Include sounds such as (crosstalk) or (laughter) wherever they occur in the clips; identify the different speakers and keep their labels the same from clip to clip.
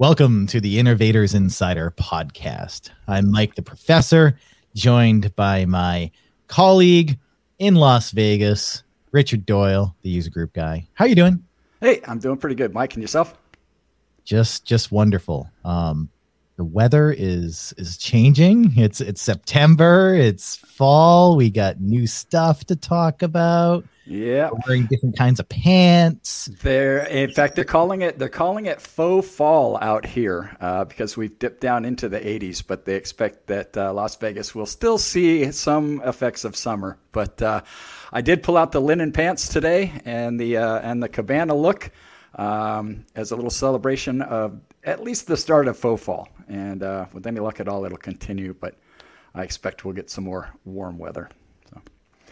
Speaker 1: Welcome to the Innovators Insider podcast. I'm Mike the Professor, joined by my colleague in Las Vegas, Richard Doyle, the user group guy. How you doing?
Speaker 2: Hey, I'm doing pretty good. Mike, and yourself?
Speaker 1: Just just wonderful. Um, the weather is is changing. It's it's September. It's fall. We got new stuff to talk about.
Speaker 2: Yeah,
Speaker 1: We're wearing different kinds of pants.
Speaker 2: they're in fact they're calling it they're calling it faux fall out here uh, because we've dipped down into the 80s, but they expect that uh, Las Vegas will still see some effects of summer. But uh, I did pull out the linen pants today and the uh, and the cabana look um, as a little celebration of at least the start of faux fall. And uh, with any luck at all, it'll continue. But I expect we'll get some more warm weather. So.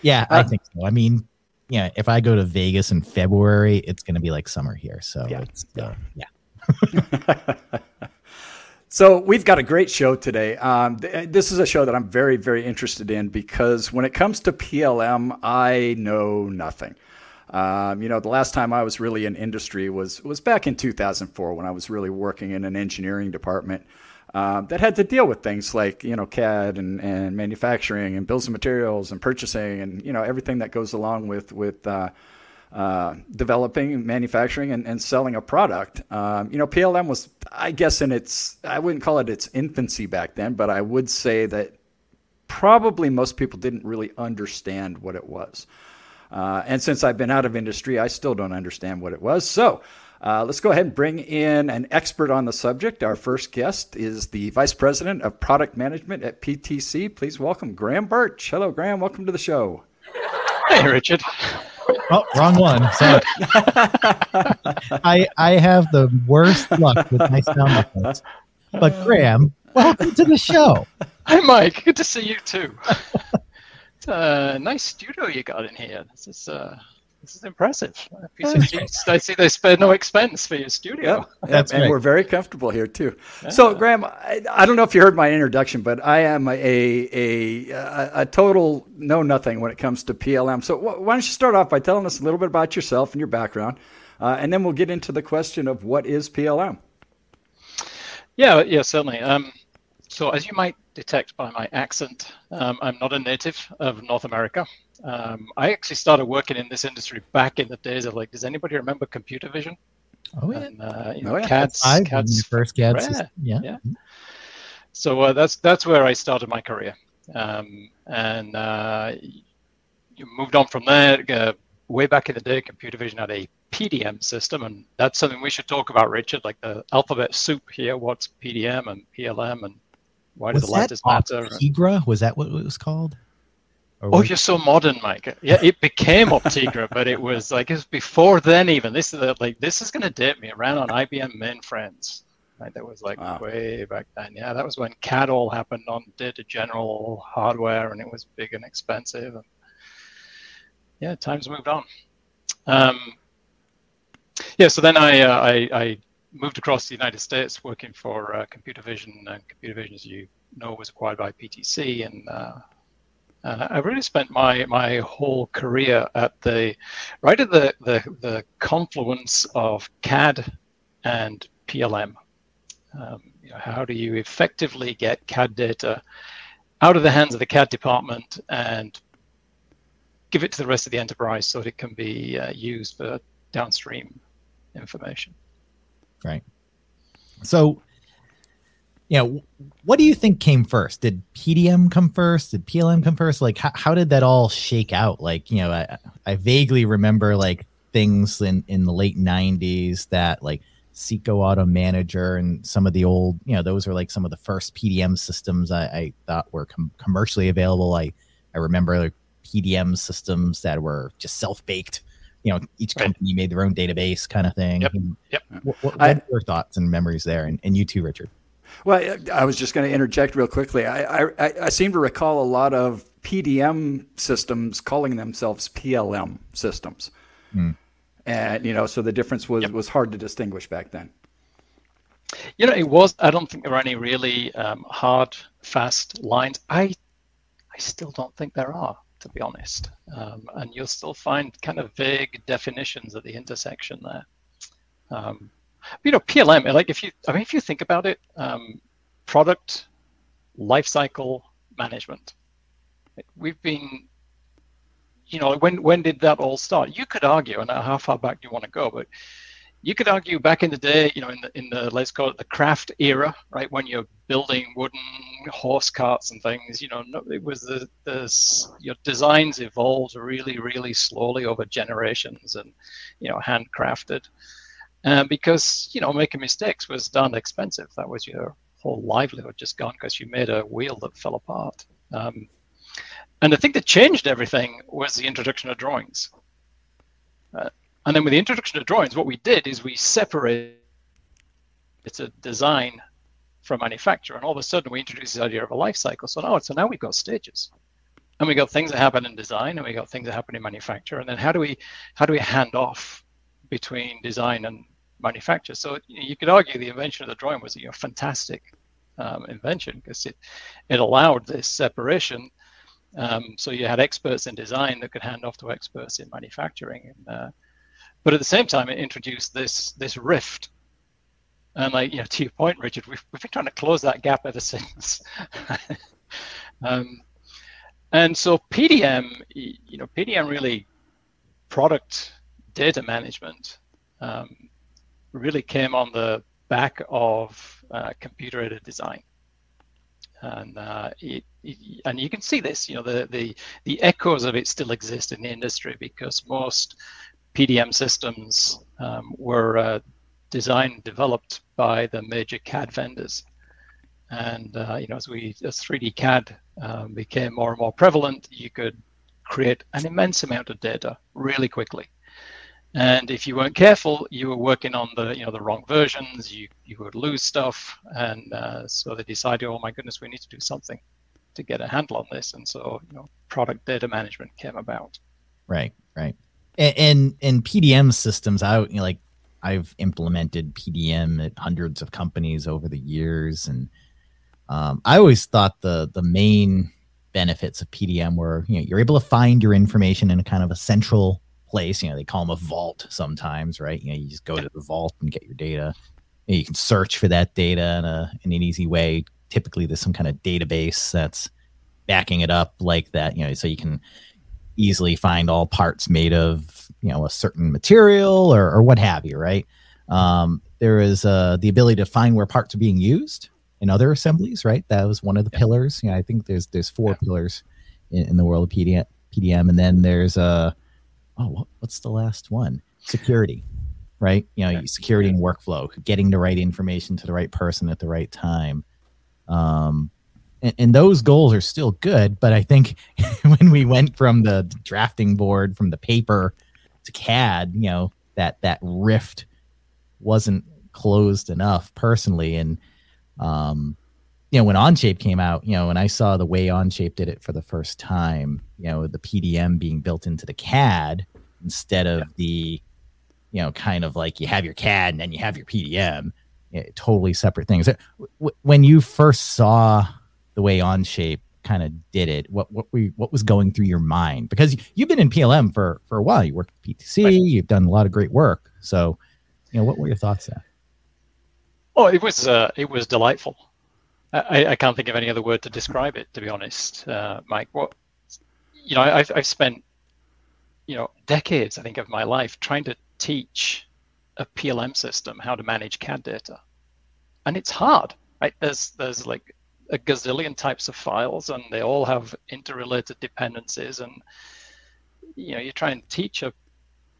Speaker 1: Yeah, I
Speaker 2: Uh,
Speaker 1: think so. I mean, yeah, if I go to Vegas in February, it's going to be like summer here. So
Speaker 2: Yeah,
Speaker 1: it's uh, yeah. (laughs)
Speaker 2: So we've got a great show today. Um, th- this is a show that I'm very, very interested in because when it comes to PLM, I know nothing. Um, you know, the last time I was really in industry was was back in 2004 when I was really working in an engineering department um, that had to deal with things like you know CAD and, and manufacturing and bills of materials and purchasing and you know everything that goes along with with uh, uh, developing, manufacturing, and, and selling a product. Um, you know, PLM was, I guess, in its, I wouldn't call it its infancy back then, but I would say that probably most people didn't really understand what it was. Uh, and since I've been out of industry, I still don't understand what it was. So uh, let's go ahead and bring in an expert on the subject. Our first guest is the Vice President of Product Management at PTC. Please welcome Graham Birch. Hello, Graham. Welcome to the show.
Speaker 3: Hey, Richard.
Speaker 1: Oh, wrong one. Sorry. (laughs) I I have the worst luck with my sound effects. But Graham, welcome to the show.
Speaker 3: Hi, Mike. Good to see you too. (laughs) it's a nice studio you got in here. This is uh, this is impressive. PCG, I see they spared no expense for your studio.
Speaker 2: Yep, (laughs)
Speaker 1: That's
Speaker 2: and
Speaker 1: right.
Speaker 2: we're very comfortable here too. So, Graham, I, I don't know if you heard my introduction, but I am a a, a, a total know nothing when it comes to PLM. So, wh- why don't you start off by telling us a little bit about yourself and your background, uh, and then we'll get into the question of what is PLM.
Speaker 3: Yeah, yeah, certainly. Um, so, as you might detect by my accent, um, I'm not a native of North America. Um, I actually started working in this industry back in the days of like, does anybody remember computer vision?
Speaker 1: Oh yeah.
Speaker 3: And, uh, you
Speaker 2: Oh,
Speaker 3: know,
Speaker 2: yeah.
Speaker 3: CAD's,
Speaker 1: I was
Speaker 3: CAD's
Speaker 1: first CAD
Speaker 3: rare.
Speaker 1: system. Yeah.
Speaker 3: Yeah. So uh, that's that's where I started my career, um, and uh, you moved on from there. Uh, way back in the day, computer vision had a PDM system, and that's something we should talk about, Richard. Like the alphabet soup here. What's PDM and PLM, and why do
Speaker 1: Was
Speaker 3: the
Speaker 1: that
Speaker 3: letters matter?
Speaker 1: Optegra? Was that what it was called? Or
Speaker 3: Oh,
Speaker 1: was-
Speaker 3: you're so modern, Mike. Yeah, it became Optegra, but it was like it was before then. Even this is like this is going to date me It ran on IBM mainframes. Right, that was like
Speaker 2: Wow.
Speaker 3: way back then. Yeah, that was when CAD all happened on Data General hardware, and it was big and expensive. And yeah, times moved on. Um, yeah, so then I, uh, I I moved across the United States working for uh, Computer Vision, and Computer Vision, as you know, was acquired by PTC, and uh, uh, I really spent my my whole career at the right at the the, the confluence of CAD and PLM. Um, you know, how do you effectively get CAD data out of the hands of the CAD department and give it to the rest of the enterprise so that it can be uh, used for downstream information?
Speaker 1: Right. So, yeah, w- what do you think came first? Did PDM come first? Did PLM come first? Like, how, how did that all shake out? Like, you know, I, I vaguely remember like things in, in the late 90s that like Cyco Auto Manager and some of the old, you know, those were like some of the first PDM systems I, I thought were com- commercially available. I, I remember like PDM systems that were just self baked. You know, each
Speaker 3: Right.
Speaker 1: company made their own database kind of thing.
Speaker 3: Yep. Yep.
Speaker 1: What, what, what
Speaker 2: I-
Speaker 1: are your thoughts and memories there? And, and you too, Richard.
Speaker 2: Well, I was just going to interject real quickly. I, I, I- I seem to recall a lot of PDM systems calling themselves PLM systems,
Speaker 1: Hmm.
Speaker 2: and you know, so the difference was
Speaker 3: Yep.
Speaker 2: was hard to distinguish back then.
Speaker 3: You know, it was. I don't think there are any really um, hard, fast lines. I, I still don't think there are, to be honest. Um, and you'll still find kind of vague definitions at the intersection there. Um, you know, PLM, like if you, I mean, if you think about it, um, product lifecycle management. We've been, you know, when when did that all start? You could argue, and how far back do you want to go? But you could argue back in the day, you know, in the in the let's call it the craft era, right, when you're building wooden horse carts and things, you know, it was the the your designs evolved really really slowly over generations and you know handcrafted, because you know making mistakes was darn expensive. That was your whole livelihood just gone because you made a wheel that fell apart. Um, and the thing that changed everything was the introduction of drawings. Uh, and then with the introduction of drawings, what we did is we separated it's a design from manufacture, and all of a sudden we introduced the idea of a life cycle. So now, so now we've got stages, and we got things that happen in design, and we got things that happen in manufacture, and then how do we how do we hand off between design and manufacture? So you could argue the invention of the drawing was a you know, fantastic um, invention because it it allowed this separation. Um, so you had experts in design that could hand off to experts in manufacturing, and, uh, but at the same time, it introduced this this rift. And like you know, to your point, Richard, we've we've been trying to close that gap ever (laughs) since. um, and so PDM, you know, PDM really product data management um, really came on the back of uh, computer-aided design. And uh, it, it, and you can see this, you know, the, the the echoes of it still exist in the industry because most PDM systems um, were uh, designed developed by the major CAD vendors. And uh, you know, as we as 3D CAD um, became more and more prevalent, you could create an immense amount of data really quickly. And if you weren't careful, you were working on the you know the wrong versions. You you would lose stuff, and uh, so they decided, oh my goodness, we need to do something to get a handle on this. And so you know, product data management came about.
Speaker 1: Right, right, and and, PDM systems. I you know, like I've implemented PDM at hundreds of companies over the years, and um, I always thought the the main benefits of PDM were you know you're able to find your information in a kind of a central place. You know, they call them a vault sometimes, right? You know, you just go to the vault and get your data. You can search for that data in, a, in an easy way. Typically, there's some kind of database that's backing it up like that. You know, so you can easily find all parts made of you know a certain material or, or what have you, right? Um, there is uh, the ability to find where parts are being used in other assemblies, right? That was one of the yeah. pillars. You know, I think there's there's four yeah. pillars in, in, the world of PDM, PDM, and then there's a uh, oh, what's the last one? Security, right? You know, security and workflow, getting the right information to the right person at the right time. Um, and, and those goals are still good, but I think (laughs) when we went from the drafting board, from the paper to CAD, you know, that that rift wasn't closed enough personally. And um, you know, when Onshape came out, you know, when I saw the way Onshape did it for the first time, you know, the PDM being built into the CAD instead of yeah. the, you know, kind of like you have your CAD and then you have your PDM, you know, totally separate things. When you first saw the way Onshape kind of did it, what what we what was going through your mind? Because you've been in PLM for for a while. You worked at PTC. Right. You've done a lot of great work. So, you know, what were your thoughts there?
Speaker 3: Oh, it was uh, it was delightful. I, I, can't think of any other word to describe it, to be honest, uh, Mike. What you know, I've, I've spent you know decades, I think, of my life trying to teach a PLM system how to manage CAD data, and it's hard. Right? There's there's like a gazillion types of files, and they all have interrelated dependencies, and you know, you try and teach a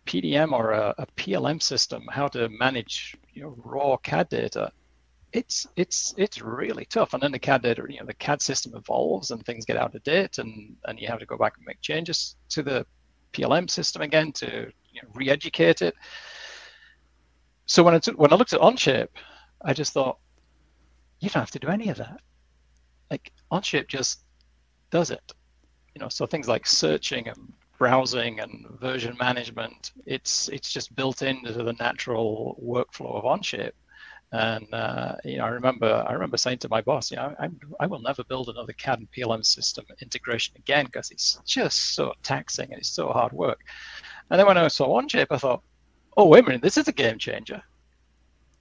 Speaker 3: PDM or a, a PLM system how to manage you know raw CAD data it's it's it's really tough. And then the CAD data, you know, the CAD system evolves and things get out of date, and and you have to go back and make changes to the PLM system again to you know, re-educate it. So when I took, when I looked at Onshape, I just thought, you don't have to do any of that. Onshape just does it. You know, so things like searching and browsing and version management, it's it's just built into the natural workflow of Onshape. And uh, you know, I remember I remember saying to my boss, you know, I, I will never build another CAD and PLM system integration again because it's just so taxing and it's so hard work. And then when I saw Onshape, I thought, oh wait a minute, this is a game changer.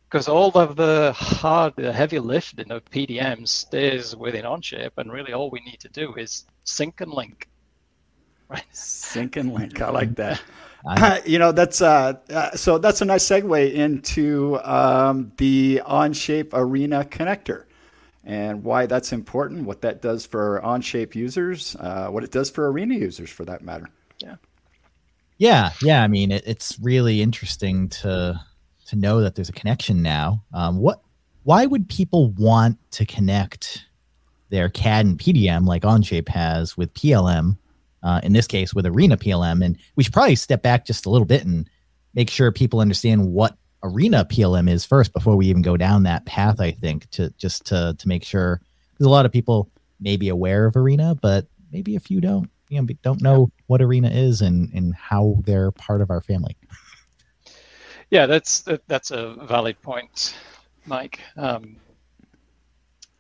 Speaker 3: Because all of the hard, the heavy lifting of PDM stays within Onshape, and really all we need to do is sync and link.
Speaker 2: Right. Sync and link. I like that. (laughs) Uh, you know, that's uh, uh, so that's a nice segue into um, the Onshape Arena connector and why that's important, what that does for Onshape users, uh, what it does for Arena users for that matter.
Speaker 3: Yeah.
Speaker 1: Yeah, yeah. I mean, it, it's really interesting to to know that there's a connection now. Um, what? Why would people want to connect their CAD and PDM like Onshape has with PLM? Uh, in this case, with Arena PLM, and we should probably step back just a little bit and make sure people understand what Arena PLM is first before we even go down that path. I think to just to to make sure because a lot of people may be aware of Arena, but maybe a few don't. You know, don't know what Arena is and and how they're part of our family.
Speaker 3: Yeah, that's that's a valid point, Mike. Um,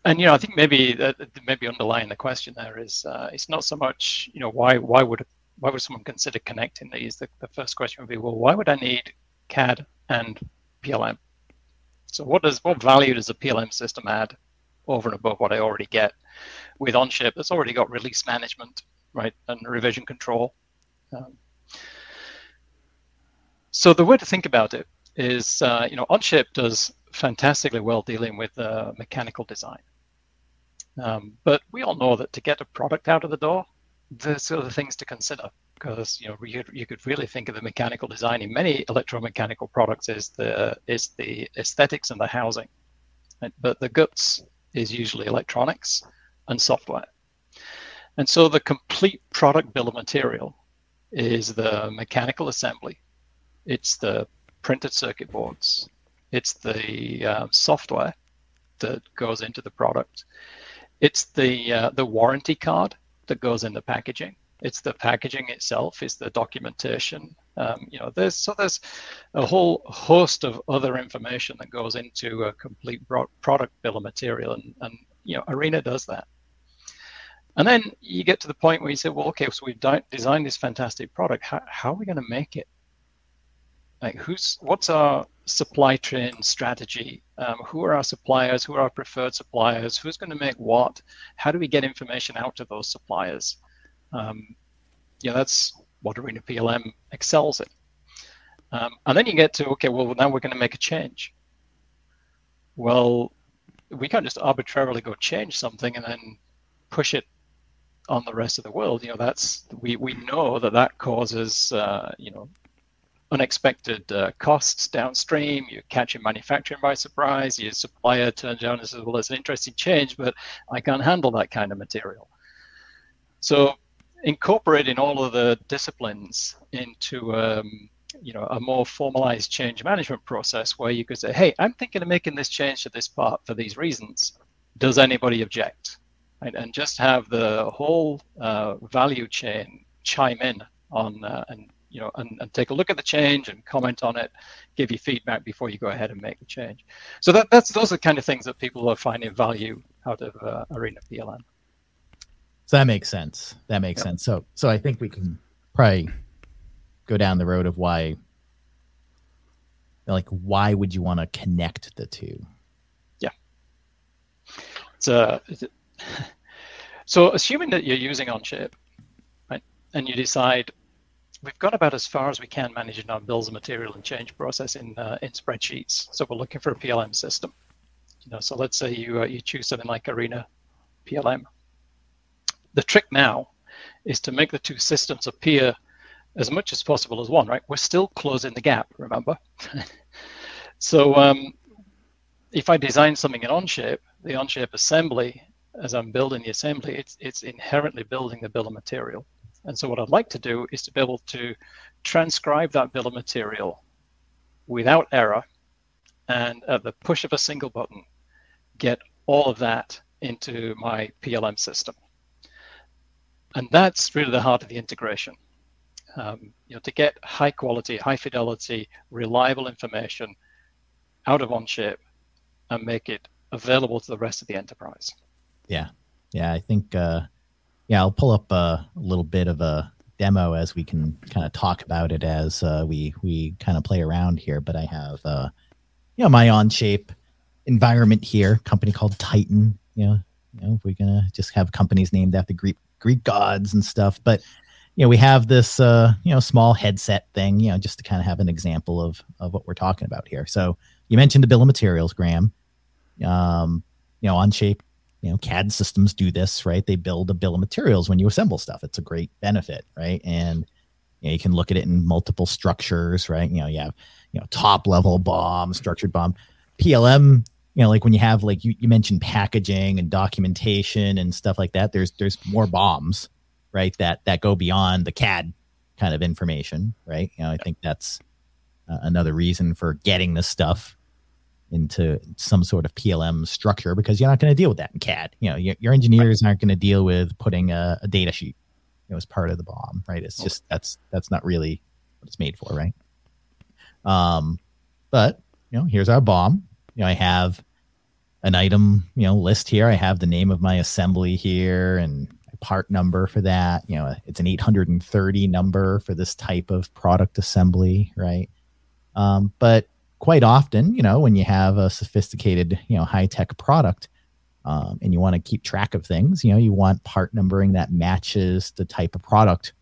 Speaker 3: and you know, I think maybe uh, maybe underlying the question there is uh, it's not so much you know why why would why would someone consider connecting these? The, the first question would be, well, why would I need CAD and PLM? So what does what value does a PLM system add over and above what I already get with Onshape? It's already got release management, right, and revision control. Um, so the way to think about it is, uh, you know, Onshape does fantastically well dealing with uh, mechanical design. Um, but we all know that to get a product out of the door, there's other things to consider because you know you, you could really think of the mechanical design in many electromechanical products is the is the aesthetics and the housing, but the guts is usually electronics and software. And so the complete product bill of material is the mechanical assembly it's the printed circuit boards. It's the uh, software that goes into the product. It's the uh, the warranty card that goes in the packaging. It's the packaging itself. It's the documentation. Um, you know, there's so there's a whole host of other information that goes into a complete product bill of material, and and you know, Arena does that. And then you get to the point where you say, well, okay, so we've di- designed this fantastic product. How, how are we going to make it? Like who's what's our supply chain strategy? Um, who are our suppliers? Who are our preferred suppliers? Who's going to make what? How do we get information out to those suppliers? Um, yeah that's what arena plm excels in. Um, and then you get to okay well now we're going to make a change. Well we can't just arbitrarily go change something and then push it on the rest of the world. You know that's we we know that that causes uh, you know unexpected uh, costs downstream. You're catching manufacturing by surprise. Your supplier turns around and says, "Well, it's an interesting change, but I can't handle that kind of material." So, incorporating all of the disciplines into um, you know a more formalized change management process, where you could say, "Hey, I'm thinking of making this change to this part for these reasons. Does anybody object?" And just have the whole uh, value chain chime in on uh, and you know, and, and take a look at the change and comment on it, give you feedback before you go ahead and make the change. So that, that's those are the kind of things that people are finding value out of uh, Arena PLM.
Speaker 1: So that makes sense. That makes sense. So so I think we can probably go down the road of why like why would you want to connect the two?
Speaker 3: Yeah. It's uh (laughs) so assuming that you're using Onshape, right, and you decide we've got about as far as we can managing our bills of material and change process in uh, in spreadsheets. So we're looking for a PLM system. You know, so let's say you uh, you choose something like Arena PLM. The trick now is to make the two systems appear as much as possible as one. Right? We're still closing the gap. Remember. (laughs) so um, if I design something in Onshape, the Onshape assembly, as I'm building the assembly, it's it's inherently building the bill of material. And so what I'd like to do is to be able to transcribe that bill of material without error and at the push of a single button, get all of that into my PLM system. And that's really the heart of the integration. Um, you know, to get high quality, high fidelity, reliable information out of Onshape and make it available to the rest of the enterprise.
Speaker 1: Yeah, yeah, I think uh, yeah, I'll pull up a little bit of a demo as we can kind of talk about it as uh, we we kind of play around here. But I have uh, you know, my Onshape environment here, company called Titan. You know, you know, we're gonna just have companies named after Greek Greek gods and stuff, but you know, we have this uh, you know small headset thing, you know, just to kind of have an example of of what we're talking about here. So you mentioned the bill of materials, Graham. Um, you know, Onshape, you know, CAD systems do this, right? They build a bill of materials when you assemble stuff. It's a great benefit, right? And you, know, you can look at it in multiple structures, right? You know, you have you know top level BOM, structured BOM, PLM. You know, like when you have like you, you mentioned packaging and documentation and stuff like that. There's there's more BOMs right? That that go beyond the CAD kind of information, right? You know, I think that's uh, another reason for getting this stuff into some sort of PLM structure because you're not going to deal with that in CAD. You know, your, your engineers aren't going to deal with putting a, a, data sheet, you know, as part of the BOM, right? It's just that's that's not really what it's made for, right? Um, but you know, here's our BOM. You know, I have an item, you know, list here. I have the name of my assembly here and part number for that. You know, it's an 830 number for this type of product assembly, right? Um, but quite often, you know, when you have a sophisticated, you know, high tech product um, and you want to keep track of things, you know, you want part numbering that matches the type of product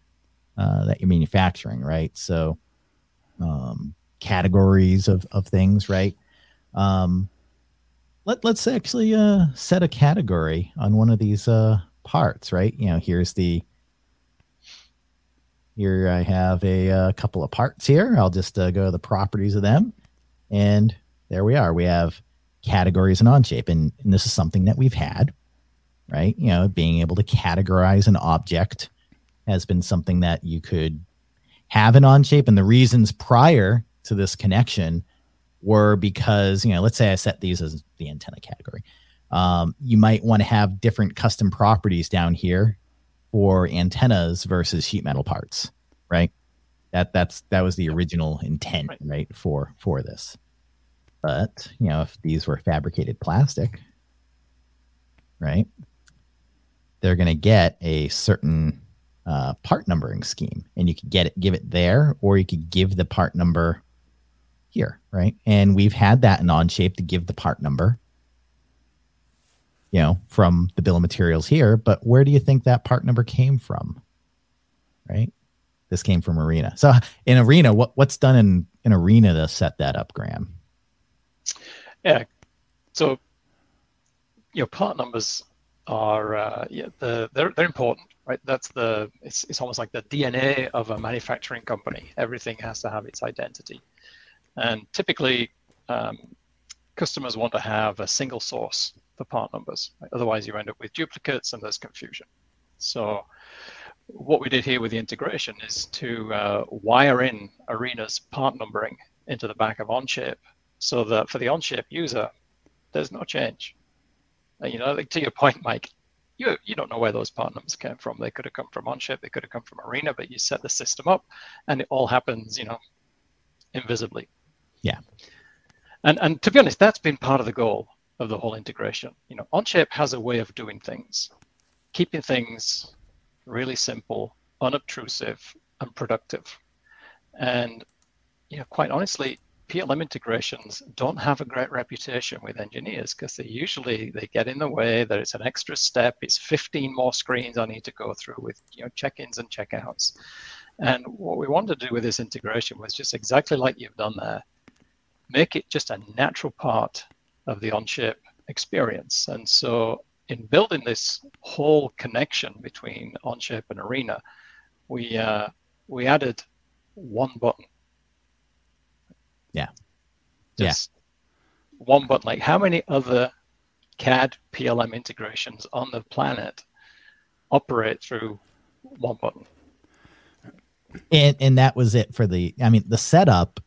Speaker 1: uh, that you're manufacturing, right? So, um, categories of, of things, right? Um, let, let's actually uh, set a category on one of these uh, parts, right? You know, here's the here I have a, a uh, couple of parts here. I'll just uh, go to the properties of them. And there we are. We have categories and Onshape. And, and this is something that we've had, right? You know, being able to categorize an object has been something that you could have an Onshape. And the reasons prior to this connection were because, you know, let's say I set these as the antenna category. Um, you might want to have different custom properties down here for antennas versus sheet metal parts, right? That that's that was the original intent, right, right for for this. But you know, if these were fabricated plastic, right, they're going to get a certain uh, part numbering scheme, and you could get it, give it there, or you could give the part number here, right? And we've had that in Onshape to give the part number, you know, from the bill of materials here. But where do you think that part number came from? Right? This came from Arena. So in Arena, what what's done in in Arena to set that up, Graham?
Speaker 3: Yeah. So your part numbers are uh, yeah, the, they're they're important, right? That's the it's it's almost like the DNA of a manufacturing company. Everything has to have its identity, and typically um, customers want to have a single source for part numbers. Right? Otherwise, you end up with duplicates and there's confusion. So what we did here with the integration is to uh, wire in Arena's part numbering into the back of Onshape so that for the Onshape user, there's no change. And, you know, like to your point, Mike, you, you don't know where those part numbers came from. They could have come from Onshape, they could have come from Arena, but you set the system up and it all happens, you know, invisibly.
Speaker 1: Yeah.
Speaker 3: And, and to be honest, that's been part of the goal of the whole integration. You know, Onshape has a way of doing things, keeping things really simple, unobtrusive, and productive. And you know, quite honestly, PLM integrations don't have a great reputation with engineers because they usually they get in the way. That it's an extra step. It's 15 more screens I need to go through with you know check-ins and check-outs. And what we wanted to do with this integration was just exactly like you've done there, make it just a natural part of the Onshape experience. And so in building this whole connection between Onshape and Arena, we uh, we added one button.
Speaker 1: Yeah.
Speaker 3: Just yeah. one button. Like how many other CAD PLM integrations on the planet operate through one button?
Speaker 1: And and that was it for the I mean the setup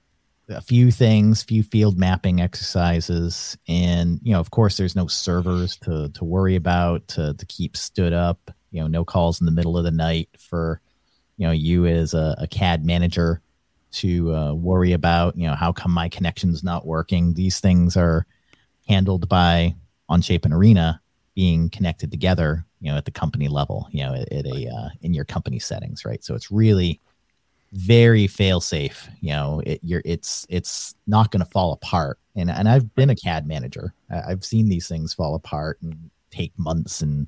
Speaker 1: a few things, few field mapping exercises, and you know, of course, there's no servers to to worry about to to keep stood up. You know, no calls in the middle of the night for you know you as a, a CAD manager to uh, worry about. You know, how come my connection's not working? These things are handled by Onshape and Arena being connected together. You know, at the company level. You know, at, at a uh, in your company settings, right? So it's really very fail safe. You know, it, you're it's it's not going to fall apart. And and I've been a CAD manager. I, I've seen these things fall apart and take months and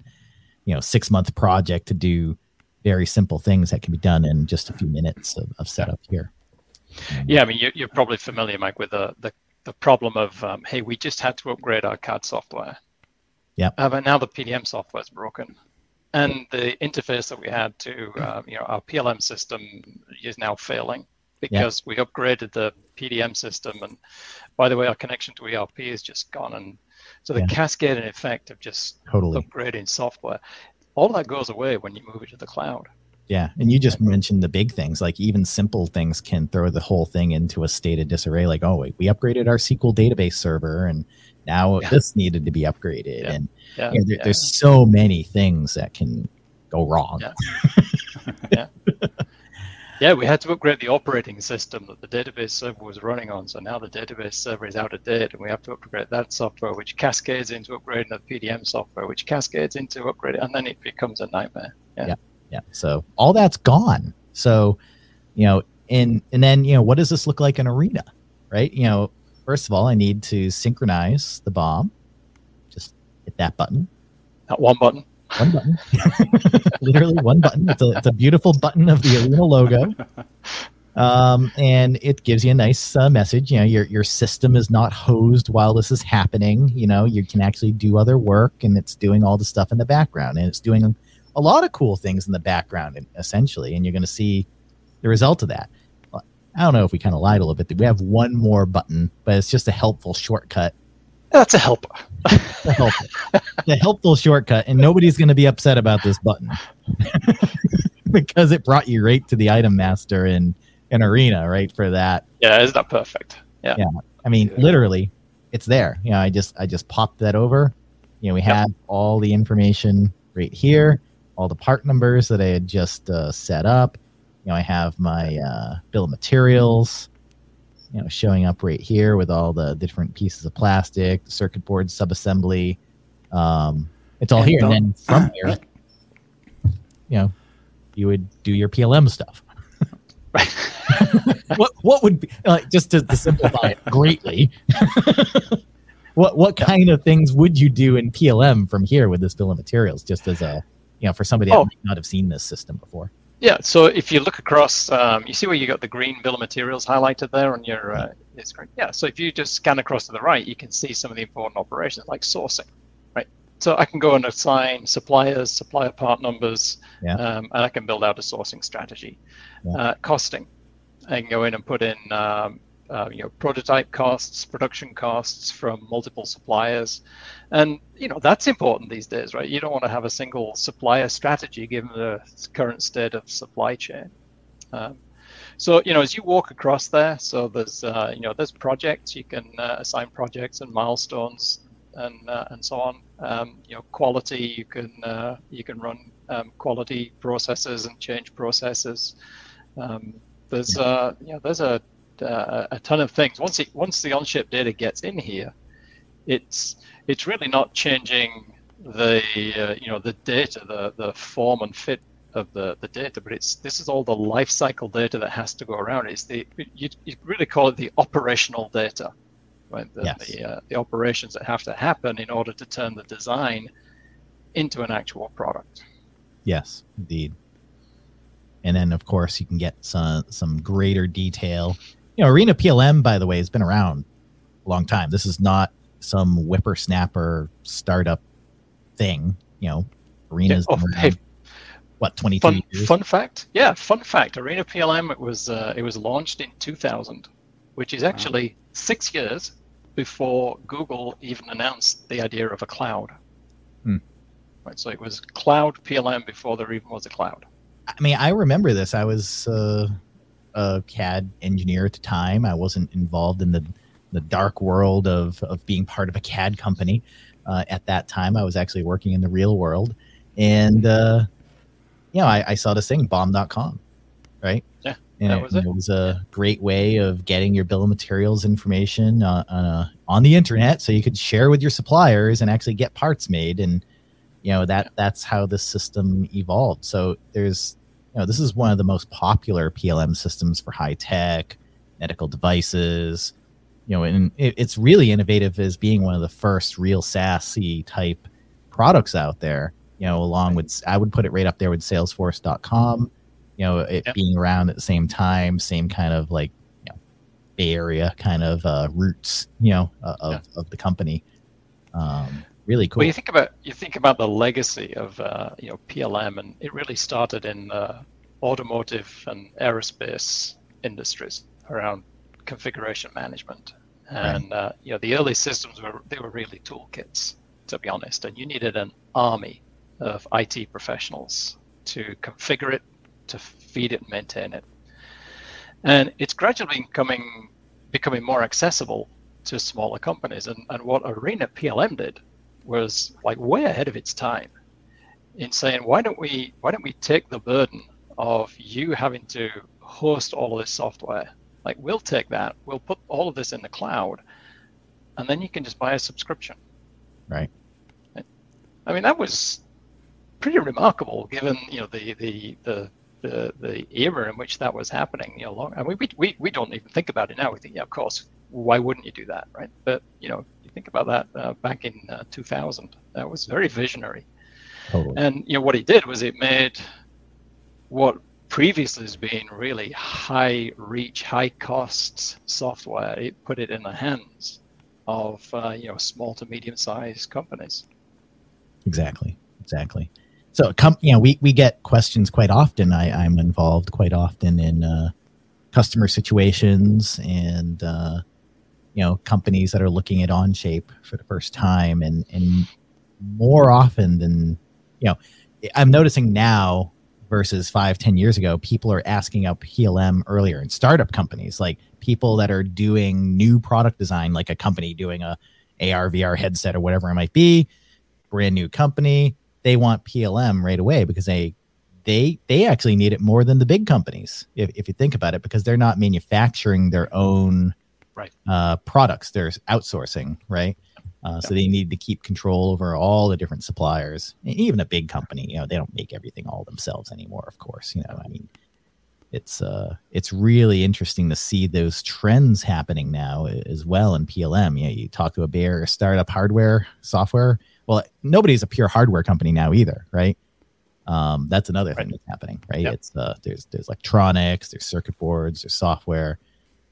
Speaker 1: you know six month project to do very simple things that can be done in just a few minutes of, of setup here.
Speaker 3: Yeah, I mean you're, you're probably familiar, Mike, with the the, the problem of um, hey, we just had to upgrade our CAD software.
Speaker 1: Yeah.
Speaker 3: Uh, but now the PDM software is broken and the interface that we had to uh, you know our PLM system is now failing because yeah. we upgraded the PDM system and by the way our connection to ERP is just gone and so the yeah. cascading effect of just
Speaker 1: totally
Speaker 3: upgrading software all that goes away when you move it to the cloud
Speaker 1: yeah and you just mentioned the big things like even simple things can throw the whole thing into a state of disarray like oh wait we upgraded our SQL database server and now yeah. this needed to be upgraded and yeah. You know, there, yeah. There's so many things that can go wrong.
Speaker 3: Yeah. (laughs) yeah. Yeah, we had to upgrade the operating system that the database server was running on. So now the database server is out of date, and we have to upgrade that software, which cascades into upgrading the PDM software, which cascades into upgrading, and then it becomes a nightmare.
Speaker 1: Yeah. Yeah. So all that's gone. So, you know, and and then you know, what does this look like in Arena, right? You know, first of all, I need to synchronize the BOM. Just hit that button.
Speaker 3: Not one button.
Speaker 1: One button. (laughs) Literally one button. It's a, it's a beautiful button of the Arena logo. Um, and it gives you a nice uh, message. You know, your your system is not hosed while this is happening. You know, you can actually do other work, and it's doing all the stuff in the background, and it's doing a lot of cool things in the background, essentially. And you're going to see the result of that. I don't know if we kind of lied a little bit. We have one more button, but it's just a helpful shortcut
Speaker 3: that's a helper. (laughs)
Speaker 1: a helper. a helpful shortcut, and nobody's going to be upset about this button (laughs) because it brought you right to the item master in an arena, right? For that.
Speaker 3: Yeah, it's not perfect. Yeah.
Speaker 1: Yeah. I mean, literally, it's there. You know, I just I just popped that over. You know, we yep. have all the information right here, all the part numbers that I had just uh, set up. You know, I have my uh, bill of materials you know showing up right here with all the different pieces of plastic, the circuit board subassembly. Um, it's all and here, and then from here, you know, you would do your PLM stuff. (laughs) what what would be like just to, to simplify it greatly? (laughs) what what kind of things would you do in PLM from here with this bill of materials? Just as a you know, for somebody oh. that might not have seen this system before.
Speaker 3: Yeah, so if you look across, um, you see where you got the green bill of materials highlighted there on your, uh, your screen. Yeah, so if you just scan across to the right, you can see some of the important operations like sourcing, right? So I can go and assign suppliers, supplier part numbers, yeah. um, and I can build out a sourcing strategy. Yeah. Uh, costing, I can go in and put in um, uh, you know prototype costs, production costs from multiple suppliers, and you know that's important these days, right? You don't want to have a single supplier strategy given the current state of supply chain. Um, so you know as you walk across there, so there's uh, you know there's projects you can uh, assign projects and milestones and uh, and so on. Um, you know quality you can uh, you can run um, quality processes and change processes. Um, there's uh, you know there's a uh, a ton of things. Once it once the Onshape data gets in here, it's it's really not changing the uh, you know the data, the the form and fit of the, the data, but it's this is all the life cycle data that has to go around. It's the you, you really call it the operational data, right? The
Speaker 1: yes.
Speaker 3: the, uh, the operations that have to happen in order to turn the design into an actual product.
Speaker 1: Yes, indeed. And then, of course, you can get some some greater detail you know, Arena PLM, by the way, has been around a long time. This is not some whippersnapper startup thing. You know, Arena's yeah. oh, hey, what twenty two
Speaker 3: years. Fun fact, yeah, fun fact. Arena PLM it was uh, it was launched in two thousand, which is actually wow. six years before Google even announced the idea of a cloud. Hmm. Right, so it was cloud PLM before there even was a cloud.
Speaker 1: I mean, I remember this. I was uh, a CAD engineer at the time. I wasn't involved in the the dark world of of being part of a CAD company uh, at that time. I was actually working in the real world, and uh, you know, I, I saw this thing bom.com, right?
Speaker 3: Yeah,
Speaker 1: and that was it. it. was a great way of getting your bill of materials information uh, on, a, on the internet, so you could share with your suppliers and actually get parts made. And you know that that's how the system evolved. So there's you know, this is one of the most popular PLM systems for high tech, medical devices. You know, and it, it's really innovative as being one of the first real SaaS type products out there. You know, along with I would put it right up there with Salesforce.com. You know, it yep. being around at the same time, same kind of like you know, Bay Area kind of uh, roots. You know, uh, of yeah. of the company. Um, really cool.
Speaker 3: Well, you think about you think about the legacy of uh, you know PLM, and it really started in uh, automotive and aerospace industries around configuration management. And right. uh, you know the early systems were they were really toolkits, to be honest, and you needed an army of IT professionals to configure it, to feed it, and maintain it. And it's gradually becoming becoming more accessible to smaller companies. And, and what Arena PLM did was like way ahead of its time in saying why don't we why don't we take the burden of you having to host all of this software? Like we'll take that. We'll put all of this in the cloud and then you can just buy a subscription.
Speaker 1: Right.
Speaker 3: I mean that was pretty remarkable given you know the the the the, the era in which that was happening you know long I mean, we, we we don't even think about it now. We think yeah of course why wouldn't you do that right but you know you think about that uh, back in uh, 2000. That was very visionary. Totally. And you know what he did was it made what previously has been really high reach, high costs software. It put it in the hands of uh, you know small to medium sized companies.
Speaker 1: Exactly. Exactly. So, com- you know, we, we get questions quite often. I, I'm involved quite often in uh, customer situations and uh, you know companies that are looking at onshape for the first time and and more often than you know i'm noticing now versus five ten years ago people are asking out plm earlier in startup companies like people that are doing new product design like a company doing a ar vr headset or whatever it might be brand new company they want plm right away because they they they actually need it more than the big companies if, if you think about it because they're not manufacturing their own
Speaker 3: right.
Speaker 1: uh, products they're outsourcing, right? Uh, so they need to keep control over all the different suppliers. Even a big company, you know, they don't make everything all themselves anymore. Of course, you know, I mean, it's uh, it's really interesting to see those trends happening now as well in PLM. You know, you talk to a bear startup hardware software. Well, nobody's a pure hardware company now either, right? Um, that's another right. thing that's happening, right? Yep. It's uh, there's there's electronics, there's circuit boards, there's software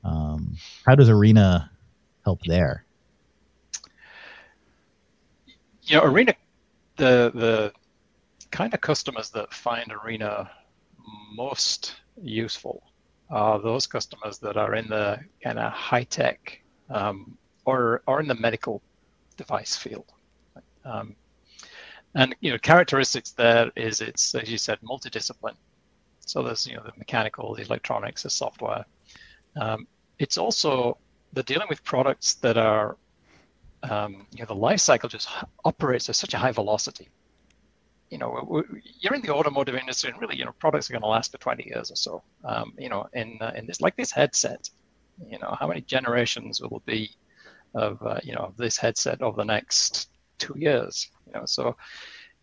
Speaker 1: um, how does Arena help there?
Speaker 3: You know, Arena, the the kind of customers that find Arena most useful are those customers that are in the kind of high tech um, or or in the medical device field. Um, and you know, characteristics there is it's as you said, multidiscipline. So there's you know the mechanical, the electronics, the software, um, it's also the dealing with products that are, um, you know, the life cycle just operates at such a high velocity. You know, you're in the automotive industry, and really, you know, products are going to last for 20 years or so. Um, you know, in uh, in this like this headset, you know, how many generations will be of uh, you know of this headset over the next two years? You know, so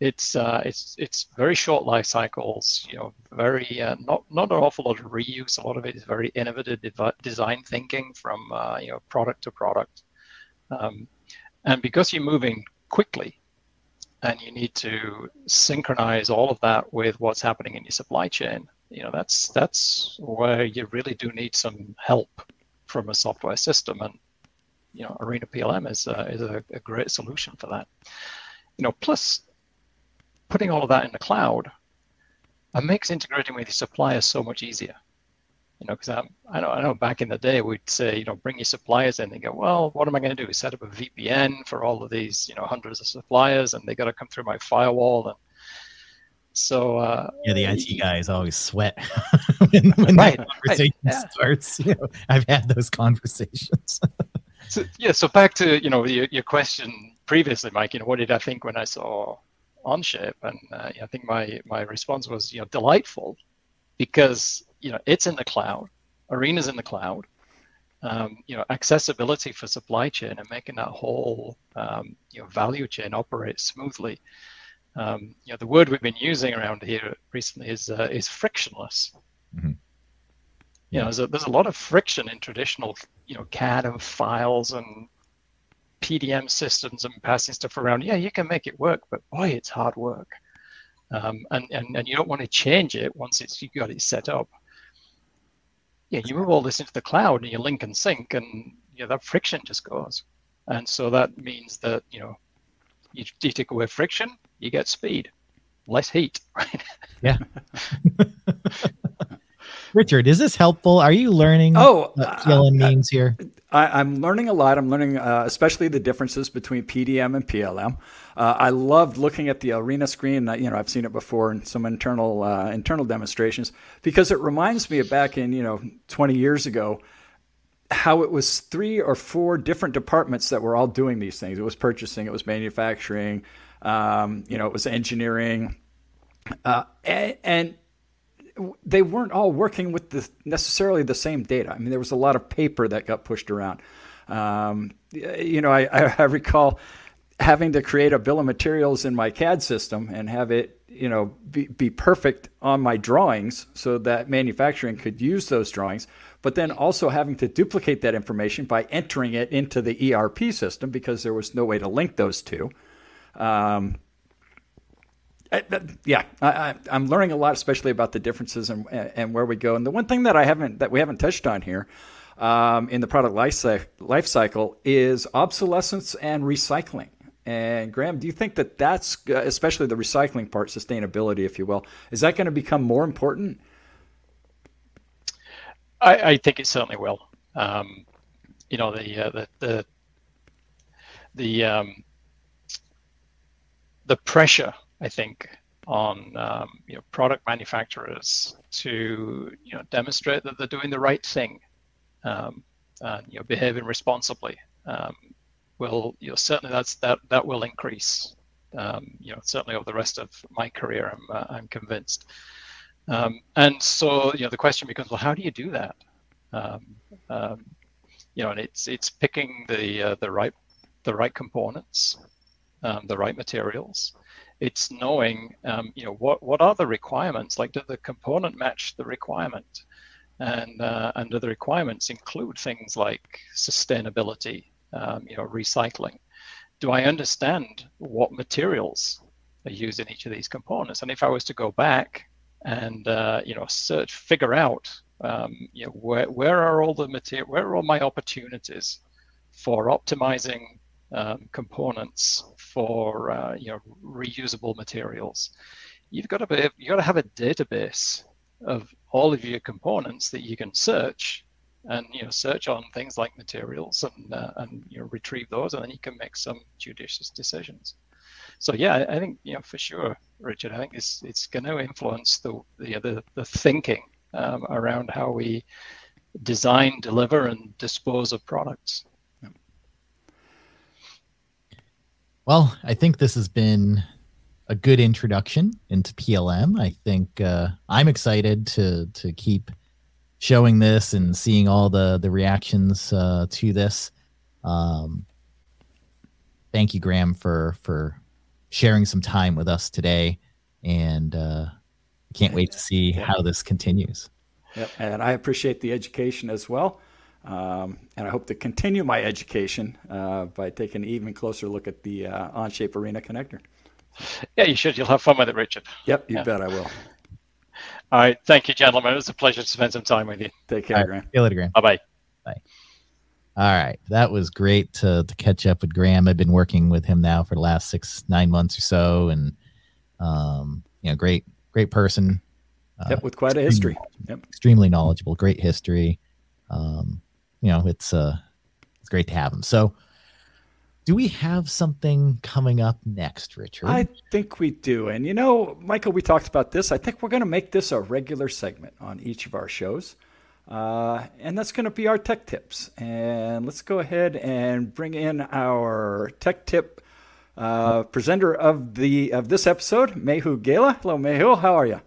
Speaker 3: it's uh, it's it's very short life cycles. You know, very uh, not not an awful lot of reuse. A lot of it is very innovative design thinking from uh, you know product to product. Um, and because you're moving quickly, and you need to synchronize all of that with what's happening in your supply chain, you know that's that's where you really do need some help from a software system. And you know, Arena PLM is uh, is a, a great solution for that. You know, plus putting all of that in the cloud and makes integrating with your suppliers so much easier. You know, because I know I know back in the day we'd say, you know, bring your suppliers in. They go, well, what am I going to do? Set up a VPN for all of these, you know, hundreds of suppliers, and they got to come through my firewall. And so uh,
Speaker 1: yeah, the IT guys always sweat (laughs) when, when right, the conversation right, yeah. starts. You know, I've had those conversations.
Speaker 3: so yeah, so back to you know your, your question previously, Mike. You know, what did I think when I saw Onshape, and uh, I think my my response was you know delightful because you know it's in the cloud, Arena's in the cloud. Um, you know accessibility for supply chain and making that whole um, you know value chain operate smoothly Um, you know, the word we've been using around here recently is uh, is frictionless. Mm-hmm. You know, there's a, there's a lot of friction in traditional, you know, CAD and files and PDM systems and passing stuff around. Yeah, you can make it work, but boy, it's hard work. Um, and, and and you don't want to change it once it's you got it set up. Yeah, you move all this into the cloud and you link and sync, and yeah, that friction just goes. And so that means that you know, you, you take away friction, you get speed, less heat, (laughs) right?
Speaker 1: Yeah. (laughs) Richard, is this helpful? Are you learning?
Speaker 2: Oh,
Speaker 1: what PLM uh, means here.
Speaker 2: I, am learning a lot. I'm learning, uh, especially the differences between PDM and PLM. Uh, I loved looking at the Arena screen. You know, I've seen it before in some internal uh, internal demonstrations because it reminds me of back in you know 20 years ago how it was three or four different departments that were all doing these things. It was purchasing, it was manufacturing, um, you know, it was engineering, uh, and, and, they weren't all working with the, necessarily the same data. I mean, there was a lot of paper that got pushed around. Um, you know, I, I, recall having to create a bill of materials in my CAD system and have it, you know, be, be perfect on my drawings so that manufacturing could use those drawings but then also having to duplicate that information by entering it into the ERP system because there was no way to link those two. Um, I, yeah, I, am learning a lot, especially about the differences and, and where we go. And the one thing that I haven't that we haven't touched on here um, in the product life, life cycle is obsolescence and recycling. And Graham, do you think that that's uh, especially the recycling part, sustainability, if you will, is that going to become more important
Speaker 3: I, I think it certainly will. Um, you know, the uh, the the the, um, the pressure I think on um, you know product manufacturers to you know demonstrate that they're doing the right thing um, and you know behaving responsibly um, will you know certainly that's that that will increase um, you know certainly over the rest of my career I'm uh, I'm convinced. Um, and so, you know, the question becomes, well, how do you do that? Um, you know, and it's it's picking the uh, the right the right components, the right materials. It's knowing, um, you know, what what are the requirements? Like, do the component match the requirement? And uh, and do the requirements include things like sustainability, um, you know, recycling? Do I understand what materials are used in each of these components? And if I was to go back and uh, you know search figure out um, you know where, where are all the material where are all my opportunities for optimizing um, components for uh, you know reusable materials you've got to be you got to have a database of all of your components that you can search and you know search on things like materials and uh, and you know retrieve those and then you can make some judicious decisions so yeah, I think you know for sure, Richard. I think it's it's going to influence the the the, the thinking um, around how we design, deliver, and dispose of products.
Speaker 1: Well, I think this has been a good introduction into PLM. I think uh, I'm excited to to keep showing this and seeing all the the reactions uh, to this. Um, thank you, Graham, for for sharing some time with us today. And uh, can't wait to see how this continues.
Speaker 2: Yep. And I appreciate the education as well. Um, and I hope to continue my education uh, by taking an even closer look at the uh, Onshape Arena connector.
Speaker 3: Yeah, you should. You'll have fun with it, Richard.
Speaker 2: Yep, you yeah. bet I will.
Speaker 3: All right. Thank you, gentlemen. It was a pleasure to spend some time with you.
Speaker 2: Take care, right. Graham. See
Speaker 1: you later, Graham.
Speaker 3: Bye-bye.
Speaker 1: Bye. All right. That was great to, to catch up with Graham. I've been working with him now for the last six, nine months or so. And, um, you know, great, great person.
Speaker 2: Uh, yep. With quite a history. Yep.
Speaker 1: Extremely knowledgeable, great history. Um, you know, it's, uh, it's great to have them. So, do we have something coming up next, Richard?
Speaker 2: I think we do. And you know, Michael, we talked about this. I think we're going to make this a regular segment on each of our shows. Uh, and that's going to be our tech tips. And let's go ahead and bring in our tech tip uh, presenter of the of this episode, Mehul Gala. Hello, Mehul. How are you?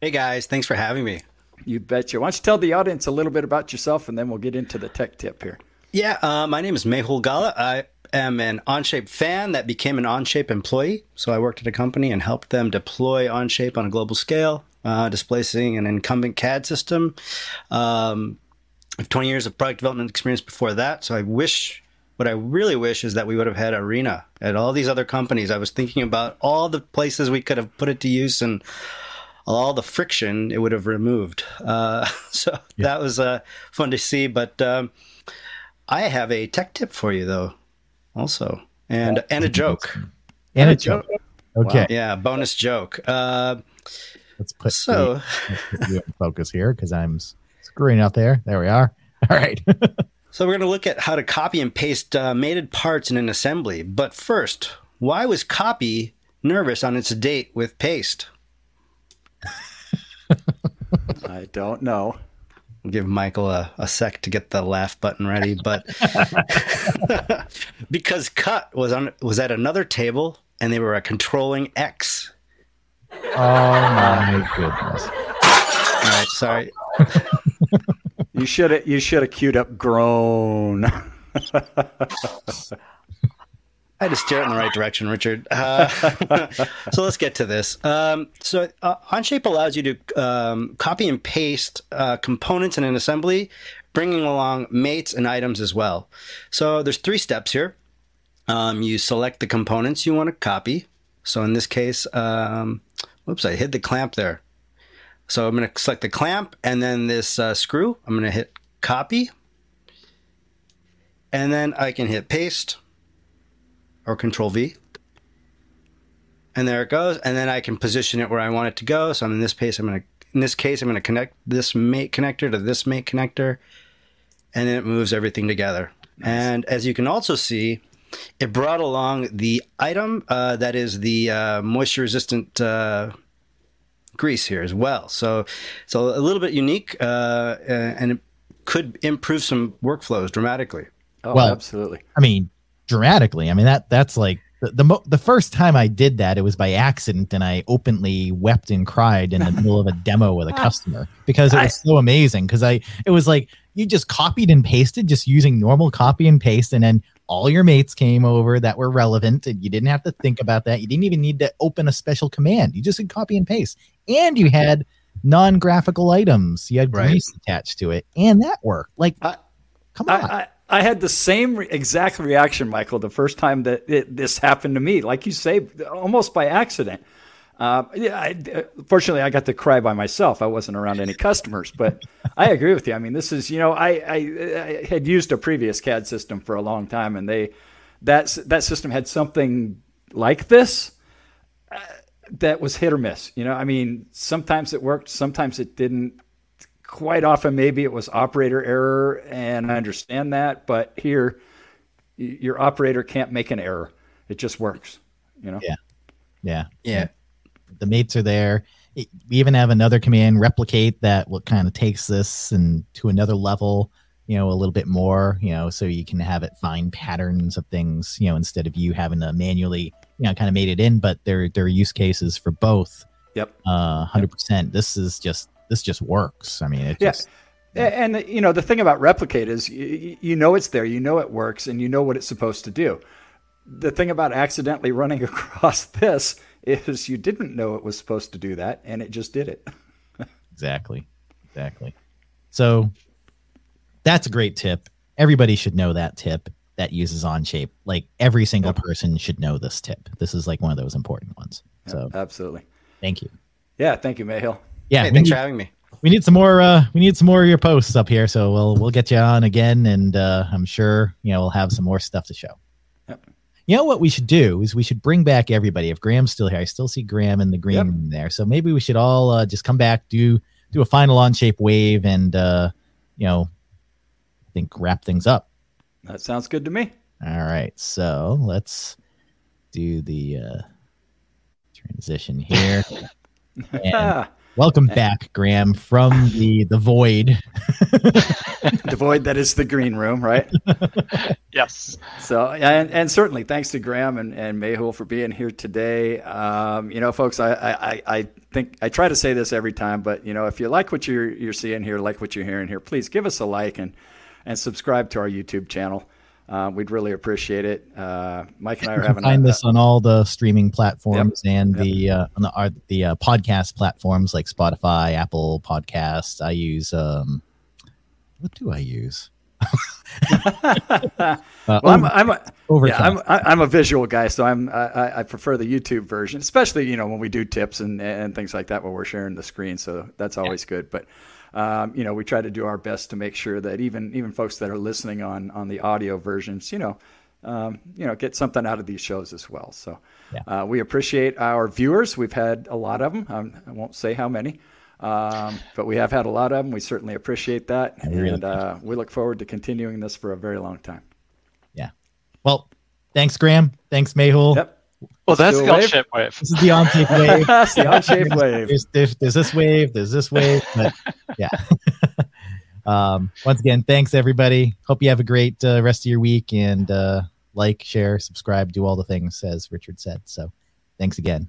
Speaker 4: Hey guys, thanks for having me.
Speaker 2: You betcha. Why don't you tell the audience a little bit about yourself, and then we'll get into the tech tip here.
Speaker 4: Yeah, uh, my name is Mehul Gala. I am an Onshape fan that became an Onshape employee. So I worked at a company and helped them deploy Onshape on a global scale, uh, displacing an incumbent CAD system. Um, I have 20 years of product development experience before that. So I wish, what I really wish is that we would have had Arena at all these other companies. I was thinking about all the places we could have put it to use and all the friction it would have removed. Uh, (laughs) so yeah. that was uh, fun to see. But um, I have a tech tip for you, though, also, and and a joke. (laughs)
Speaker 1: And a joke. Okay. Wow.
Speaker 4: Yeah, bonus joke. Uh,
Speaker 1: let's put so let's put focus here because I'm screwing out there. There we are. (laughs) All right.
Speaker 4: so we're going to look at how to copy and paste uh, mated parts in an assembly. But first, why was copy nervous on its date with paste?
Speaker 2: I don't know.
Speaker 4: We'll give Michael a, a sec to get the laugh button ready, but (laughs) because cut was on was at another table and they were a controlling X.
Speaker 1: Oh my goodness!
Speaker 4: All right, sorry.
Speaker 2: you should have you should have queued up groan. (laughs)
Speaker 4: I had to steer it in the right direction, Richard. Uh, (laughs) so let's get to this. Um, so uh, Onshape allows you to um, copy and paste uh, components in an assembly, bringing along mates and items as well. So there's three steps here. Um, you select the components you want to copy. So in this case, um, whoops, I hid the clamp there. So I'm going to select the clamp and then this uh, screw. I'm going to hit copy. And then I can hit paste or Control V. And there it goes. And then I can position it where I want it to go. So I'm in this case, I'm going to, in this case, I'm going to connect this mate connector to this mate connector. And then it moves everything together. Nice. And as you can also see, it brought along the item uh, that is the uh, moisture resistant uh, grease here as well. So it's a, a little bit unique uh, and it could improve some workflows dramatically.
Speaker 2: Oh, well, absolutely.
Speaker 1: I mean, dramatically. I mean that that's like the the, mo- the first time I did that, it was by accident, and I openly wept and cried in the (laughs) middle of a demo with a ah. customer because it was so amazing. Because I it was like you just copied and pasted, just using normal copy and paste, and then all your mates came over that were relevant, and you didn't have to think about that. You didn't even need to open a special command. You just did copy and paste, and you had non-graphical items. You had right. grease attached to it, and that worked. Like, I, come on.
Speaker 2: I, I had the same re- exact reaction, Michael, the first time that it, this happened to me. Like you say, almost by accident. Uh, yeah, I, fortunately, I got to cry by myself. I wasn't around any customers, but (laughs) I agree with you. I mean, this is you know, I, I, I had used a previous CAD system for a long time, and they that that system had something like this uh, that was hit or miss. You know, I mean, sometimes it worked, sometimes it didn't quite often maybe it was operator error and i understand that but here your operator can't make an error. It just works you know?
Speaker 1: Yeah. Yeah. Yeah. The mates are there. We even have another command replicate that what kind of takes this and to another level you know a little bit more you know so you can have it find patterns of things you know instead of you having to manually you know kind of made it in but there there are use cases for both.
Speaker 2: Yep.
Speaker 1: Uh 100% yep. this is just this just works. I mean, it yeah. just.
Speaker 2: And you know the thing about replicate is you, you know it's there, you know it works, and you know what it's supposed to do. The thing about accidentally running (laughs) across this is you didn't know it was supposed to do that, and it just did it. (laughs)
Speaker 1: exactly, exactly. So that's a great tip. Everybody should know that tip that uses Onshape. Like every single person should know this tip. This is like one of those important ones. So
Speaker 2: absolutely.
Speaker 1: Thank you.
Speaker 2: Yeah, thank you, Mehul
Speaker 1: yeah,
Speaker 4: hey, thanks need, for having me.
Speaker 1: We need some more. Uh, we need some more of your posts up here, so we'll we'll get you on again, and uh, I'm sure you know we'll have some more stuff to show. Yep. You know what we should do is we should bring back everybody. If Graham's still here, I still see Graham in the green yep. room there. So maybe we should all uh, just come back, do do a final Onshape wave, and uh, you know, I think wrap things up.
Speaker 2: That sounds good to me.
Speaker 1: All right, so let's do the uh, transition here. (laughs) and Welcome back, Graham, from (laughs) the the void. (laughs)
Speaker 2: the void that is the green room, right? (laughs)
Speaker 3: yes.
Speaker 2: So, and, and certainly thanks to Graham and, and Mehul for being here today. Um, you know, folks, I, I, I think I try to say this every time, but you know, if you like what you're you're seeing here, like what you're hearing here, please give us a like and and subscribe to our YouTube channel. Uh, we'd really appreciate it. Uh, Mike and I are
Speaker 1: You can
Speaker 2: having
Speaker 1: find
Speaker 2: a,
Speaker 1: this on all the streaming platforms and
Speaker 2: Yep.
Speaker 1: the uh, on the uh, the uh, podcast platforms like Spotify, Apple Podcasts. I use um, what do I use? (laughs) uh,
Speaker 2: well, I'm,
Speaker 1: Over-
Speaker 2: I'm a, yeah, I'm I'm a visual guy, so I'm I, I- prefer the YouTube version, especially you know when we do tips and and things like that where we're sharing the screen. So that's always good. But um, you know we try to do our best to make sure that even even folks that are listening on on the audio versions, you know. Um, you know, get something out of these shows as well. So,
Speaker 1: Yeah.
Speaker 2: uh, we appreciate our viewers. We've had a lot of them. Um, I won't say how many, um, but we have had a lot of them. We certainly appreciate that,
Speaker 1: really
Speaker 2: and uh, we look forward to continuing this for a very long time.
Speaker 1: yeah. Well, thanks, Graham. Thanks, Mehul.
Speaker 2: Yep.
Speaker 3: Well, that's the
Speaker 2: wave?
Speaker 3: on-ship wave.
Speaker 1: This is the on-tape wave. (laughs)
Speaker 2: That's the on-shape wave.
Speaker 1: There's, there's, there's this wave. There's this wave. But (laughs) yeah. (laughs) um, once again, thanks everybody. Hope you have a great uh, rest of your week and uh, like, share, subscribe, do all the things as Richard said. So, thanks again.